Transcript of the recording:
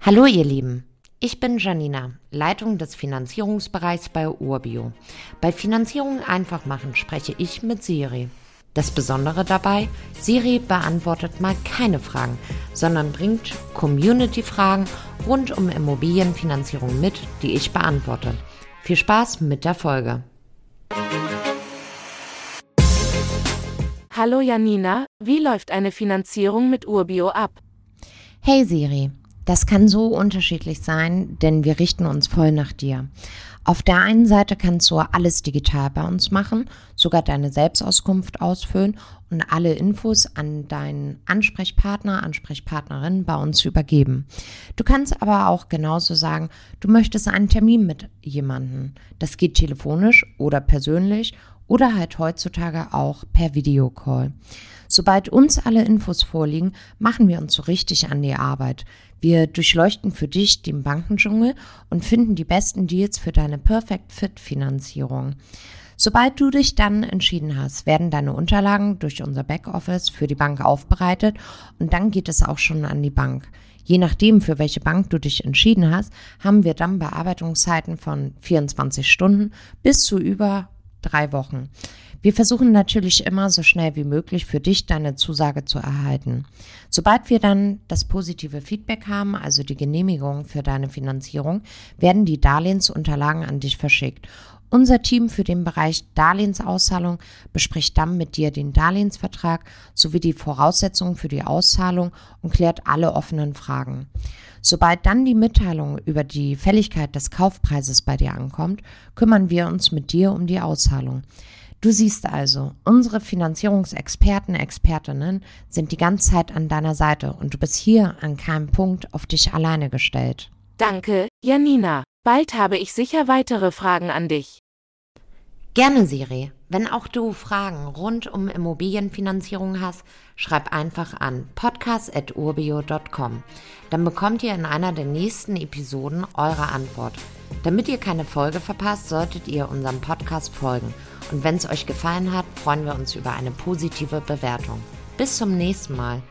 Hallo ihr Lieben, ich bin Janina, Leitung des Finanzierungsbereichs bei Urbio. Bei Finanzierung einfach machen spreche ich mit Siri. Das Besondere dabei, Siri beantwortet mal keine Fragen, sondern bringt Community-Fragen rund um Immobilienfinanzierung mit, die ich beantworte. Viel Spaß mit der Folge. Hallo Janina, wie läuft eine Finanzierung mit Urbio ab? Hey Siri, das kann so unterschiedlich sein, denn wir richten uns voll nach dir. Auf der einen Seite kannst du alles digital bei uns machen, sogar deine Selbstauskunft ausfüllen und alle Infos an deinen Ansprechpartner, Ansprechpartnerin bei uns übergeben. Du kannst aber auch genauso sagen, du möchtest einen Termin mit jemandem. Das geht telefonisch oder persönlich oder halt heutzutage auch per Videocall. Sobald uns alle Infos vorliegen, machen wir uns so richtig an die Arbeit. Wir durchleuchten für dich den Bankendschungel und finden die besten Deals für deine Perfect Fit Finanzierung. Sobald du dich dann entschieden hast, werden deine Unterlagen durch unser Backoffice für die Bank aufbereitet und dann geht es auch schon an die Bank. Je nachdem, für welche Bank du dich entschieden hast, haben wir dann Bearbeitungszeiten von 24 Stunden bis zu über drei Wochen. Wir versuchen natürlich immer so schnell wie möglich für dich deine Zusage zu erhalten. Sobald wir dann das positive Feedback haben, also die Genehmigung für deine Finanzierung, werden die Darlehensunterlagen an dich verschickt. Unser Team für den Bereich Darlehensauszahlung bespricht dann mit dir den Darlehensvertrag sowie die Voraussetzungen für die Auszahlung und klärt alle offenen Fragen. Sobald dann die Mitteilung über die Fälligkeit des Kaufpreises bei dir ankommt, kümmern wir uns mit dir um die Auszahlung. Du siehst also, unsere Finanzierungsexperten, Expertinnen sind die ganze Zeit an deiner Seite und du bist hier an keinem Punkt auf dich alleine gestellt. Danke, Janina. Bald habe ich sicher weitere Fragen an dich. Gerne, Siri. Wenn auch du Fragen rund um Immobilienfinanzierung hast, schreib einfach an podcast.urbio.com. Dann bekommt ihr in einer der nächsten Episoden eure Antwort. Damit ihr keine Folge verpasst, solltet ihr unserem Podcast folgen. Und wenn es euch gefallen hat, freuen wir uns über eine positive Bewertung. Bis zum nächsten Mal.